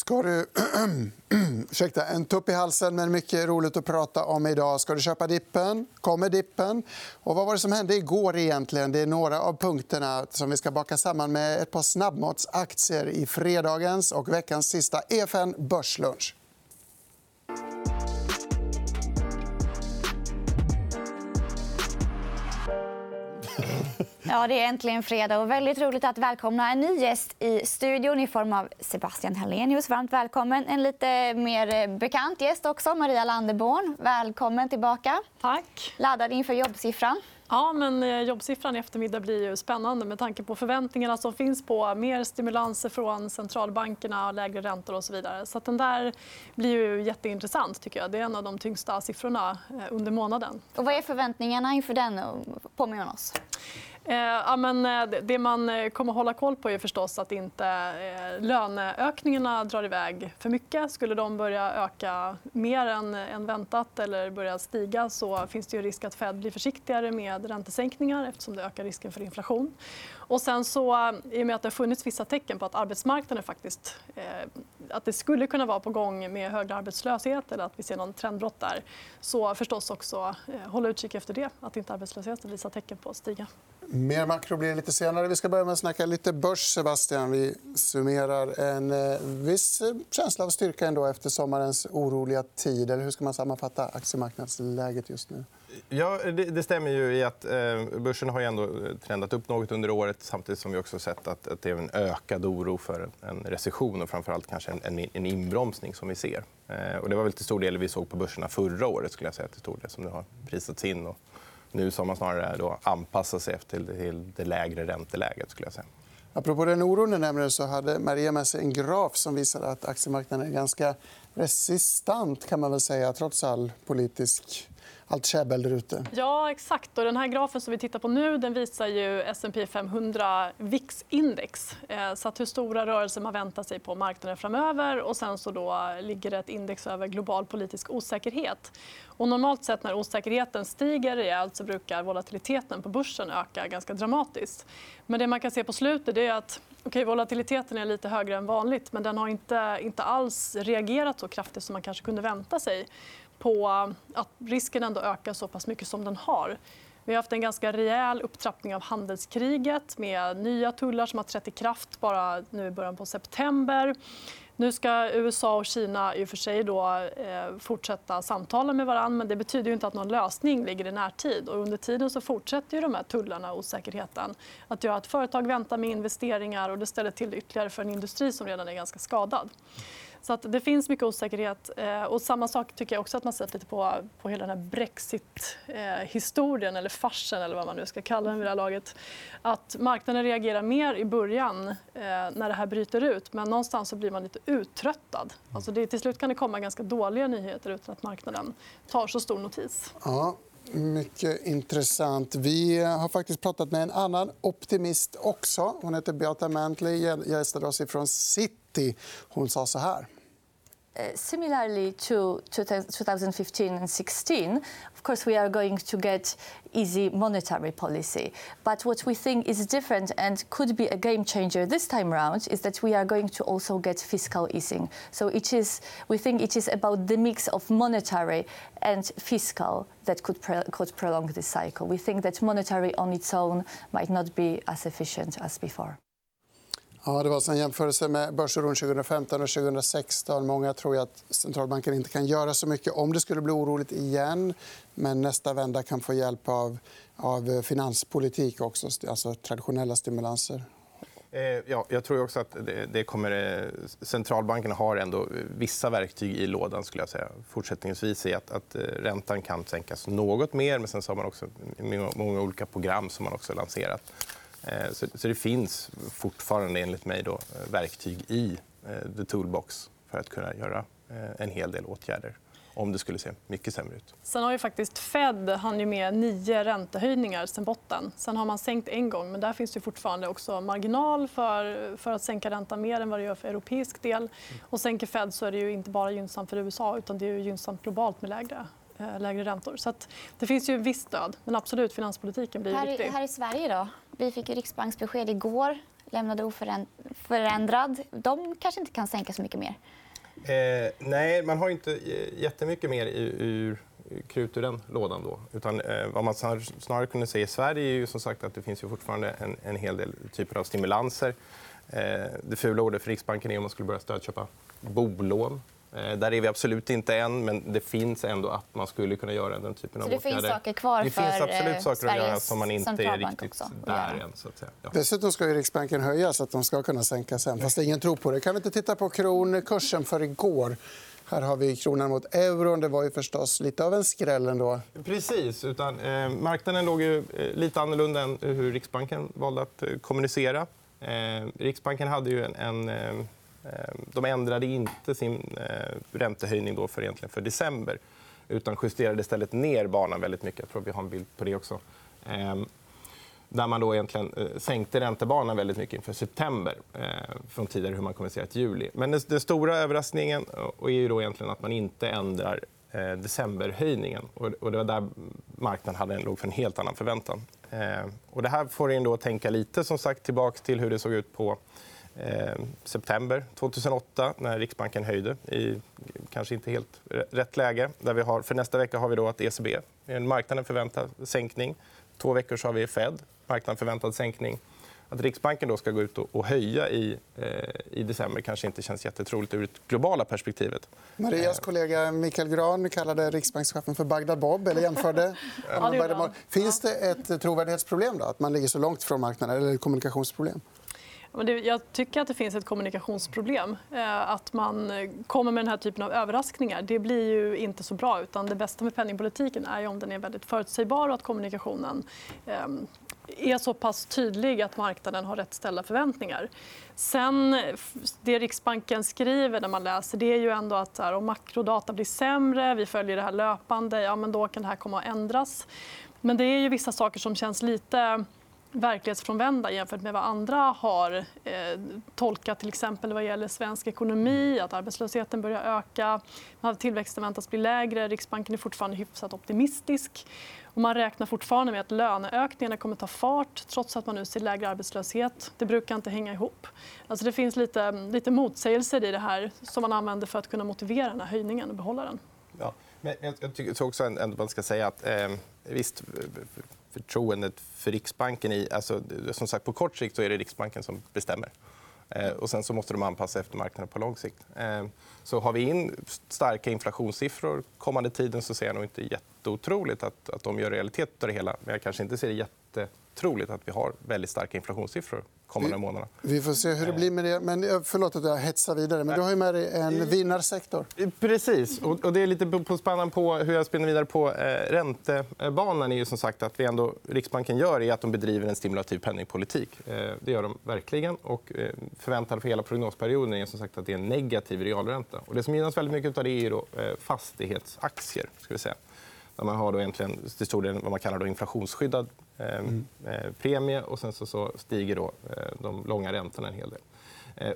Ska du... Ursäkta, en tupp i halsen, men mycket roligt att prata om idag. Ska du köpa dippen? Kommer dippen? Och vad var det som hände igår? egentligen? Det är några av punkterna som vi ska baka samman med ett par snabbmatsaktier i fredagens och veckans sista EFN Börslunch. Ja, det är äntligen fredag och väldigt roligt att välkomna en ny gäst i studion i form av Sebastian Hallenius. Varmt välkommen. En lite mer bekant gäst också, Maria Landeborn. Välkommen tillbaka. Tack. Laddad inför jobbsiffran. Ja, men eh, jobbsiffran i eftermiddag blir ju spännande med tanke på förväntningarna som finns på mer stimulanser från centralbankerna, lägre räntor och så vidare. Så den där blir ju jätteintressant. tycker jag. Det är en av de tyngsta siffrorna eh, under månaden. Och vad är förväntningarna inför den? Påminn oss. Eh, ja, men eh, det man eh, kommer att hålla koll på är förstås att inte löneökningarna drar iväg för mycket. Skulle de börja öka mer än, väntat eller börja stiga så finns det ju risk att Fed blir försiktigare med räntesänkningar eftersom det ökar risken för inflation. Och sen så, I och med att det har funnits vissa tecken på att arbetsmarknaden faktiskt, att det skulle kunna vara på gång med högre arbetslöshet eller att vi ser någon trendbrott där så förstås också hålla utkik efter det. Att inte arbetslösheten visar tecken på att stiga. Mer makro blir det lite senare. Vi ska börja med att snacka lite börs. Sebastian. Vi summerar en eh, viss eh, känsla av styrka ändå efter sommarens oroliga tid. Eller hur ska man sammanfatta aktiemarknadsläget just nu? Ja, det, det stämmer ju i att eh, börsen har ändå eh, trendat upp något under året samtidigt som vi också sett att, att det är en ökad oro för en recession och framförallt kanske en, en, en inbromsning som vi ser. Eh, och det var väl till stor del vi såg på börserna förra året skulle jag säga till stor del som det har prisats in. Och nu har man snarare då anpassat sig efter till det lägre ränteläget skulle jag säga. Apropå den oron nämligen, så hade Maria med sig en graf som visar att aktiemarknaden är ganska resistant kan man väl säga, trots all politisk allt käbbel där ute. Ja, exakt. Och den här grafen som vi tittar på nu den visar ju S&P 500 VIX-index. Eh, så att hur stora rörelser man väntar sig på marknaden framöver. Och sen så då ligger det ett index över global politisk osäkerhet. Och normalt sett när osäkerheten stiger rejält så brukar volatiliteten på börsen öka ganska dramatiskt. Men det man kan se på slutet är att okay, volatiliteten är lite högre än vanligt men den har inte, inte alls reagerat så kraftigt som man kanske kunde vänta sig på att risken ändå ökar så pass mycket som den har. Vi har haft en ganska rejäl upptrappning av handelskriget med nya tullar som har trätt i kraft bara nu i början på september. Nu ska USA och Kina i och för sig då, eh, fortsätta samtala med varandra men det betyder inte att någon lösning ligger i närtid. Och under tiden så fortsätter ju de här tullarna och osäkerheten att göra att företag väntar med investeringar och det ställer till det ytterligare för en industri som redan är ganska skadad. Så att det finns mycket osäkerhet. Eh, och samma sak tycker jag också att man sett lite på, på hela den här Brexit-historien eller farsen eller vad man nu ska kalla den vid det här laget. Att marknaden reagerar mer i början eh, när det här bryter ut men någonstans så blir man lite uttröttad. Alltså det, till slut kan det komma ganska dåliga nyheter utan att marknaden tar så stor notis. Ja. Mycket intressant. Vi har faktiskt pratat med en annan optimist också. Hon heter Beata Mantley, gästade oss från City. Hon sa så här. Uh, similarly to 2015 and 16, of course, we are going to get easy monetary policy. But what we think is different and could be a game changer this time around is that we are going to also get fiscal easing. So it is, we think it is about the mix of monetary and fiscal that could, could prolong this cycle. We think that monetary on its own might not be as efficient as before. Ja, det var en jämförelse med börsoron 2015 och 2016. Många tror att centralbanken inte kan göra så mycket om det skulle bli oroligt igen. Men nästa vända kan få hjälp av, av finanspolitik också, alltså traditionella stimulanser. Eh, ja, jag tror också att det kommer... centralbanken centralbankerna har ändå vissa verktyg i lådan skulle jag säga. fortsättningsvis. Är att, att eh, räntan kan sänkas något mer. Men sen har man också många olika program som man också lanserat. Eh, så det finns fortfarande enligt mig då, eh, verktyg i eh, the toolbox för att kunna göra en hel del åtgärder om det skulle se mycket sämre ut. Sen har ju faktiskt Fed han ju med nio räntehöjningar sen botten. Sen har man sänkt en gång, men där finns det fortfarande också marginal för, för att sänka räntan mer än vad det gör för europeisk del. Och sänker Fed så är det ju inte bara gynnsamt för USA utan det är gynnsamt globalt med lägre lägre räntor. Så det finns ju viss stöd. Men absolut, finanspolitiken blir här, viktig. Här i Sverige då? Vi fick ju riksbanksbesked igår. lämnade oförändrad. De kanske inte kan sänka så mycket mer. Eh, nej, man har inte jättemycket mer ur krut ur den lådan. Då. Utan, eh, vad man snarare kunde se i Sverige är ju som sagt att det finns ju fortfarande en, en hel del typer av stimulanser. Eh, det fula ordet för Riksbanken är om man skulle börja stödköpa bolån. Eh, där är vi absolut inte än, men det finns ändå att man skulle kunna göra den typen av åtgärder. Så det finns saker kvar det för finns absolut saker Sveriges att göra som man inte är riktigt också. där än. Så att säga. Ja. Dessutom ska ju Riksbanken höja så att de ska kunna sänka sen. Fast ingen tror på det. Kan vi inte titta på kronkursen för igår? Här har vi kronan mot euron. Det var ju förstås lite av en skräll ändå. Precis. Utan, eh, marknaden låg ju eh, lite annorlunda än hur Riksbanken valde att eh, kommunicera. Eh, Riksbanken hade ju en, en eh, Eh, Ehm, de ändrade inte sin eh, räntehöjning då för, egentligen för december utan justerade istället ner banan väldigt mycket. Jag tror vi har en bild på det också. Ehm, där man då egentligen eh, sänkte räntebanan väldigt mycket inför september eh, från tidigare hur man kommunicerat juli. Men den stora överraskningen är ju då egentligen att man inte ändrar decemberhöjningen. Och det var där marknaden hade en, låg för en helt annan förväntan. Ehm, och det här får en då tänka lite som sagt tillbaka till hur det såg ut på september 2008 när Riksbanken höjde i kanske inte helt rätt läge. Där vi har, för nästa vecka har vi då att ECB, marknaden förväntar sänkning. Två veckor så har vi Fed, marknaden förväntad sänkning. Att Riksbanken då ska gå ut och höja i, eh, i december kanske inte känns jättetroligt ur det globala perspektivet. Marias eh. kollega Mikael Gran kallade riksbankschefen för Bagdad Bob. Eller jämförde. ja, Finns det ett trovärdighetsproblem? Då? Att man ligger så långt från marknaden? Eller ett kommunikationsproblem? Jag tycker att det finns ett kommunikationsproblem. Eh, att man eh, kommer med den här typen av överraskningar det blir ju inte så bra. Utan det bästa med penningpolitiken är om den är väldigt förutsägbar och att kommunikationen eh, är så pass tydlig att marknaden har rätt ställa förväntningar. Sen, det Riksbanken skriver när man läser det är ju ändå att här, om makrodata blir sämre, vi följer det här löpande, ja, men då kan det här komma att ändras. Men det är ju vissa saker som känns lite verklighetsfrånvända jämfört med vad andra har eh, tolkat till exempel vad gäller svensk ekonomi, att arbetslösheten börjar öka, tillväxten väntas bli lägre. Riksbanken är fortfarande hyfsat optimistisk. Och man räknar fortfarande med att löneökningarna kommer att ta fart trots att man nu ser lägre arbetslöshet. Det brukar inte hänga ihop. Alltså det finns lite, lite motsägelser i det här som man använder för att kunna motivera den här höjningen och behålla den. Ja. Men jag tycker också att man ska säga att eh, visst, förtroendet för Riksbanken i... Alltså, som sagt, på kort sikt så är det Riksbanken som bestämmer. Eh, och sen så måste de anpassa efter marknaden på lång sikt. Eh, så har vi in starka inflationssiffror kommande tiden så ser jag nog inte jätteotroligt att, att de gör realitet av det hela. Men jag kanske inte ser det jättetroligt att vi har väldigt starka inflationssiffror kommande månaderna. Vi får se hur det blir med det. Men, eh, förlåt att jag hetsar vidare, men du har ju med dig en vinnarsektor. Precis. Och det är lite på spannan på hur jag spinner vidare på eh, räntebanan. är ju som sagt att vi ändå, Riksbanken gör är att de bedriver en stimulativ penningpolitik. Eh, det gör de verkligen. Och eh, förväntade för hela prognosperioden är som sagt att det är en negativ realränta. Och det som gynnas väldigt mycket av det är då, eh, fastighetsaktier. Ska vi säga. Där man har då egentligen till stor del vad man kallar då inflationsskyddad eh, mm. Eh, premie. och sen så, så stiger då, eh, de långa räntorna en hel del.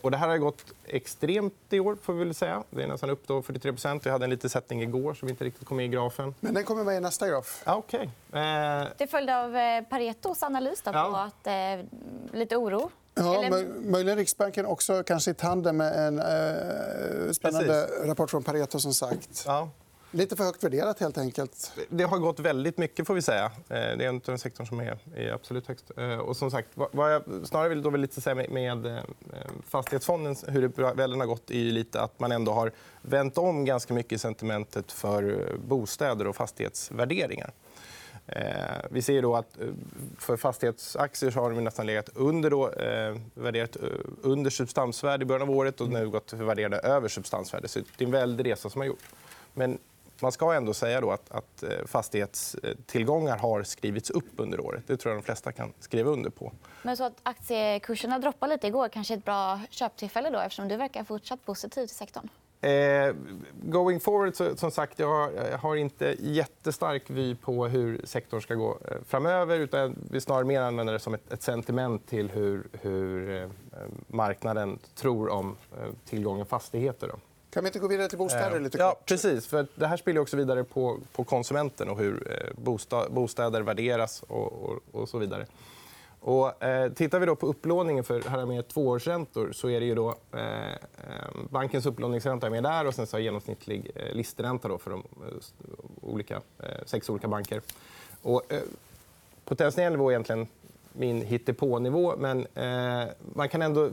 Och det här har gått extremt i år. Får vi väl säga. Det är nästan upp då 43% Vi hade en liten sättning igår som inte riktigt kom med i grafen. Men den kommer med i nästa graf. Ah, okay. eh... Det följde av Paretos analys då, på ja. att, eh, lite oro Ja, Eller... Möjligen Riksbanken också kanske i tandem med en eh, spännande Precis. rapport från Pareto. som sagt. Ja. Lite för högt värderat, helt enkelt. Det har gått väldigt mycket. får vi säga. Eh, det är en av de sektorn som är, är absolut högst. Eh, och som sagt, vad jag snarare vill, då vill lite säga med, eh, fastighetsfonden, hur det väl har gått, är lite att man ändå har vänt om ganska mycket i sentimentet för bostäder och fastighetsvärderingar. Vi ser då att för fastighetsaktier så har de nästan legat under, då, värderat under substansvärde i början av året och nu gått värderade över substansvärde. Så det är en väldig resa som har gjorts. Men man ska ändå säga då att, att eh, fastighetstillgångar har skrivits upp under året. Det tror jag de flesta kan skriva under på. Men så att aktiekurserna droppade lite igår kanske ett bra köptillfälle då, eftersom du verkar fortsatt positiv till sektorn? Eh, going forward, så, som sagt, jag har inte jättestark vy på hur sektorn ska gå eh, framöver. utan Vi snarare mer använder det som ett, ett sentiment till hur, hur eh, marknaden tror om eh, tillgången fastigheter. Då. Kan vi inte gå vidare till bostäder? lite kort? Ja, precis. För det här spelar också vidare på, på konsumenten och hur eh, bostäder värderas och, och, och, så vidare. Och, eh, tittar vi då på upplåningen för här är med tvåårsräntor så är det ju då, eh, eh bankens upplåningsränta är med där och sen så har genomsnittlig eh, listränta då för de eh, olika, eh, sex olika banker. Och, eh, potentiell nivå är egentligen min hittepånivå. Men eh, man kan ändå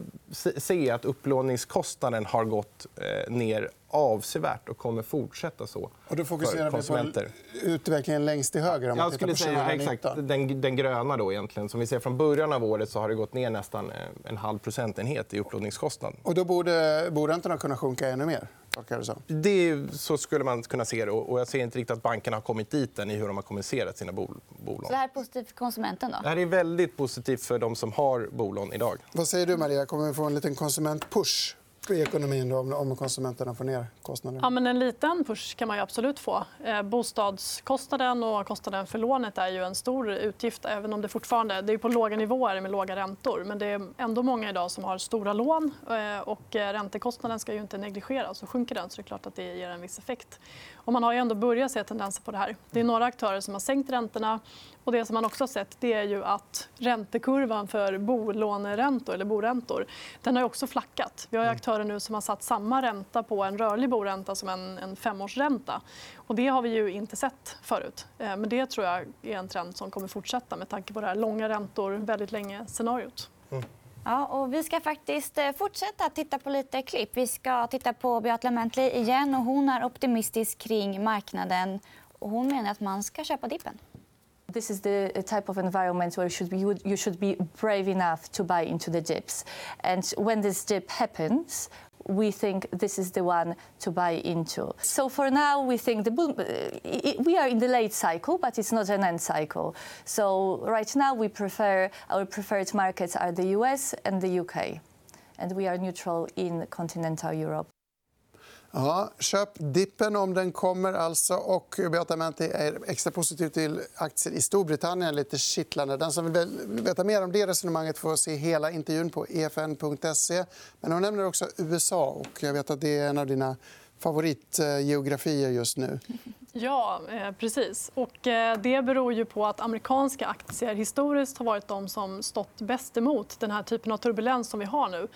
se att upplåningskostnaden har gått eh, ner avsevärt och kommer fortsätta så och då fokuserar vi på utvecklingen längst till höger. Om Jag skulle säga exakt, den, den gröna. Då, egentligen. Som vi ser från början av året så har det gått ner nästan eh, en halv procentenhet i upplåningskostnad. Och då borde boräntorna kunna sjunka ännu mer? Det så. Det, så skulle man kunna se det. Och jag ser inte riktigt att bankerna har kommit dit än i hur de har kommunicerat sina bolån. Så det här är positivt för konsumenten? Då? Det här är väldigt positivt för de som har bolån idag. Vad säger du, Maria? Kommer vi få en liten konsumentpush i ekonomin då, om konsumenterna får ner kostnaderna? Ja, men en liten push kan man absolut få. Eh, bostadskostnaden och kostnaden för lånet är ju en stor utgift. även om Det fortfarande det är på låga nivåer med låga räntor. Men det är ändå många idag som har stora lån. Eh, och eh, räntekostnaden ska ju inte negligeras. Så sjunker den så är det klart att det ger en viss effekt. Och man har ju ändå börjat se tendenser på det här. Det är några aktörer som har sänkt räntorna. Och det som man också har sett det är ju att räntekurvan för bolåneräntor, eller boräntor den har också flackat. Vi har mm. aktörer nu som har satt samma ränta på en rörlig boränta som en, en femårsränta. Och det har vi ju inte sett förut. Eh, men det tror jag är en trend som kommer fortsätta med tanke på det här långa räntor väldigt länge-scenariot. Mm. Ja, och vi ska faktiskt eh, fortsätta titta på lite klipp. Vi ska titta på Beata Mentley igen. Och hon är optimistisk kring marknaden. Och hon menar att man ska köpa dippen. This is the type of environment where you should, be, you should be brave enough to buy into the dips. And when this dip happens, we think this is the one to buy into. So for now, we think the boom, uh, we are in the late cycle, but it's not an end cycle. So right now, we prefer our preferred markets are the US and the UK, and we are neutral in continental Europe. Ja, köp dippen om den kommer. alltså. Och Beata Menti är extra positiv till aktier i Storbritannien. Lite kittlande. Den som vill veta mer om det resonemanget får se hela intervjun på efn.se. Men hon nämner också USA. och Jag vet att det är en av dina favoritgeografier just nu. Ja, eh, precis. Och eh, det beror ju på att amerikanska aktier historiskt har varit de som stått bäst emot den här typen av turbulens som vi har nu.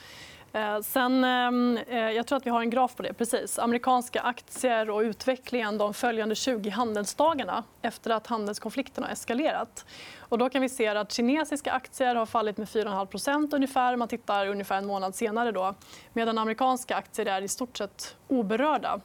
Eh, sen, ehm, eh, jag tror att vi har en graf på det. precis. Amerikanska aktier och utvecklingen de följande 20 handelsdagarna efter att handelskonflikten har eskalerat. Och då kan vi se att kinesiska aktier har fallit med 4,5% ungefär. Man tittar ungefär en månad senare. Då, medan amerikanska aktier är i stort sett oberörda.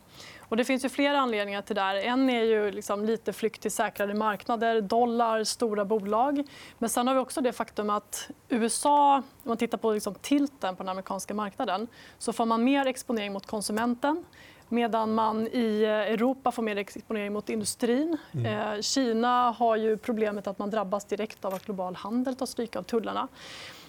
Och det finns ju flera anledningar till det. Här. En är ju liksom lite flykt till säkrare marknader, dollar, stora bolag. Men sen har vi också det faktum att USA, om man tittar på liksom tilten på den amerikanska marknaden så får man mer exponering mot konsumenten medan man i Europa får mer exponering mot industrin. Mm. Eh, Kina har ju problemet att man drabbas direkt av att global handel tar stryk av tullarna.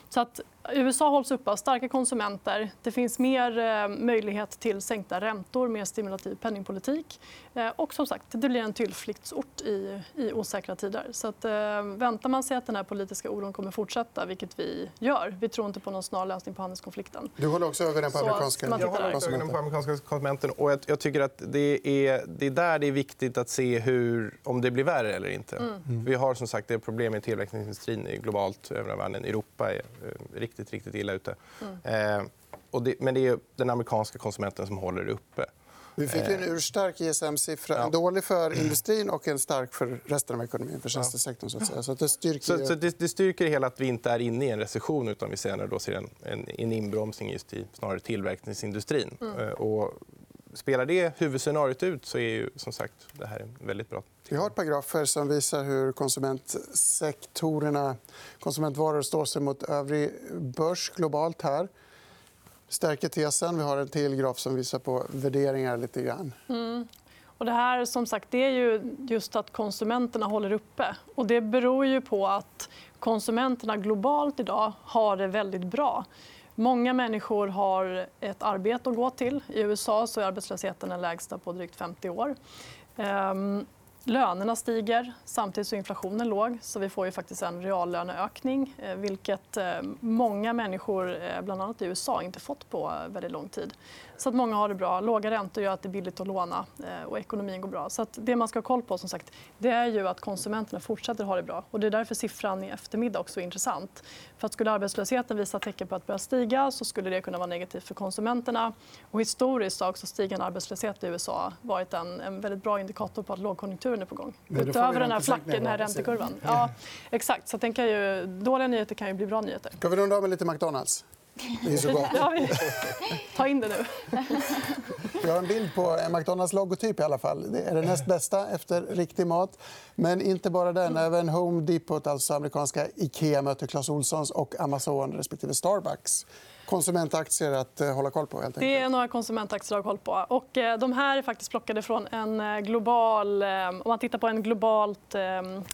Så att USA hålls uppe av starka konsumenter. Det finns mer eh, möjlighet till sänkta räntor, mer stimulativ penningpolitik. Eh, och som sagt, det blir en tillflyktsort i, i osäkra tider. Så att, eh, väntar man sig att den här politiska oron kommer fortsätta, vilket vi gör... Vi tror inte på någon snar lösning på handelskonflikten. Du håller också ögonen på amerikanska Jag håller också ögonen på amerikanska konsumenten. Och jag, tycker att det är, det är där det är viktigt att se hur, om det blir värre eller inte. Mm. Vi har som sagt det problem med tillverkningsindustrin globalt över världen. Europa är riktigt riktigt, riktigt illa ute. Mm. Eh, och det, men det är den amerikanska konsumenten som håller det uppe. Vi fick en eh. urstark ISM-siffra. Ja. En dålig för industrin och en stark för resten av ekonomin, för tjänstesektorn. Så att säga. Så det, styrker... Så, så det, det, styrker hela att vi inte är inne i en recession utan vi senare då ser en, en, en inbromsning just i snarare tillverkningsindustrin. Mm. Eh, och spelar det huvudscenariot ut så är ju, som sagt, det här väldigt bra. Vi har ett par grafer som visar hur konsumentsektorerna konsumentvaror står sig mot övrig börs globalt. här. stärker tesen. Vi har en till graf som visar på värderingar. lite grann. Mm. Och det här som sagt, det är ju just att konsumenterna håller uppe. Och det beror ju på att konsumenterna globalt idag har det väldigt bra. Många människor har ett arbete att gå till. I USA så är arbetslösheten den lägsta på drygt 50 år. Ehm, Lönerna stiger, samtidigt är inflationen låg. så Vi får ju faktiskt en reallöneökning eh, vilket eh, många människor, eh, bland annat i USA, inte fått på väldigt lång tid. Så att många har det bra. Låga räntor gör att det är billigt att låna och ekonomin går bra. Så att det man ska ha koll på som sagt, det är ju att konsumenterna fortsätter ha det bra. Och det är därför siffran i eftermiddag också är intressant. För att skulle arbetslösheten visa tecken på att börja stiga så skulle det kunna vara negativt för konsumenterna. Och historiskt har också stigande arbetslöshet i USA varit en, en väldigt bra indikator på att lågkonjunkturen är på gång. Utöver den här flacken, den här räntekurvan. Ja, exakt. Så den kan ju, dåliga nyheter kan ju bli bra nyheter. Ska vi runda av med lite McDonalds? Det är så gott. Ja, vi... Ta in det nu. Vi har en bild på McDonalds logotyp i alla fall. Det är det näst bästa efter riktig mat. Men inte bara den. Även Home Depot, alltså amerikanska Ikea, möter Clas Ohlsons och Amazon respektive Starbucks konsumentaktier att eh, hålla koll på. Helt det är några konsumentaktier att hålla koll på. Och, eh, de här är faktiskt plockade från en eh, global... Om man tittar på en globalt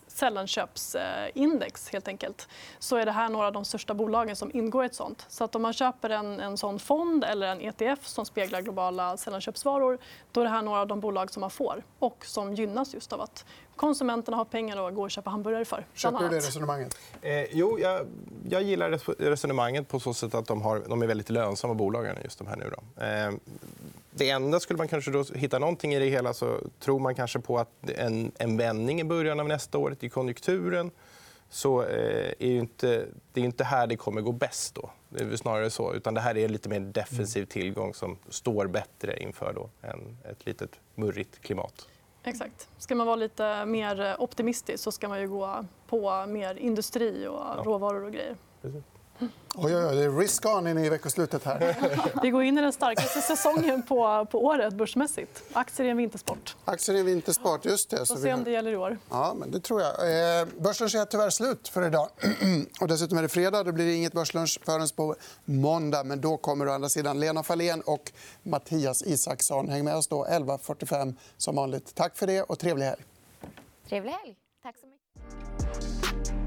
sällanköpsindex helt enkelt, så är det här några av de största bolagen som ingår i ett sånt. Så att om man köper en, en sån fond eller en ETF som speglar globala sällanköpsvaror då är det här några av de bolag som man får och som gynnas just av att konsumenterna har pengar att gå och köpa hamburgare för. Köper du det resonemanget? Eh, jo, jag, jag gillar resonemanget på så sätt att de, har, de är väldigt lönsamma bolagen. Just de här nu då. Eh, det enda skulle man kanske då hitta någonting i det hela så tror man kanske på att en, en vändning i början av nästa år i konjunkturen så eh, är inte, det är inte här det kommer gå bäst. Då. Det är snarare så. Utan det här är lite mer defensiv tillgång som står bättre inför då, än ett litet murrigt klimat. Exakt. Ska man vara lite mer optimistisk så ska man ju gå på mer industri och råvaror och grejer. Precis. Oj, oj, det är risk on in i veckoslutet. här. Vi går in i den starkaste säsongen på, på året börsmässigt. Aktier är en vintersport. Aktier är en vintersport, just det. Så se om det gäller i år. Ja, men det tror jag. Eh, börslunch är tyvärr slut för idag. och dessutom är det fredag. Då blir det inget börslunch förrän på måndag. Men då kommer å andra sidan Lena Fahlén och Mattias Isaksson. Häng med oss då 11.45 som vanligt. Tack för det och trevlig helg. Trevlig helg. Tack så mycket.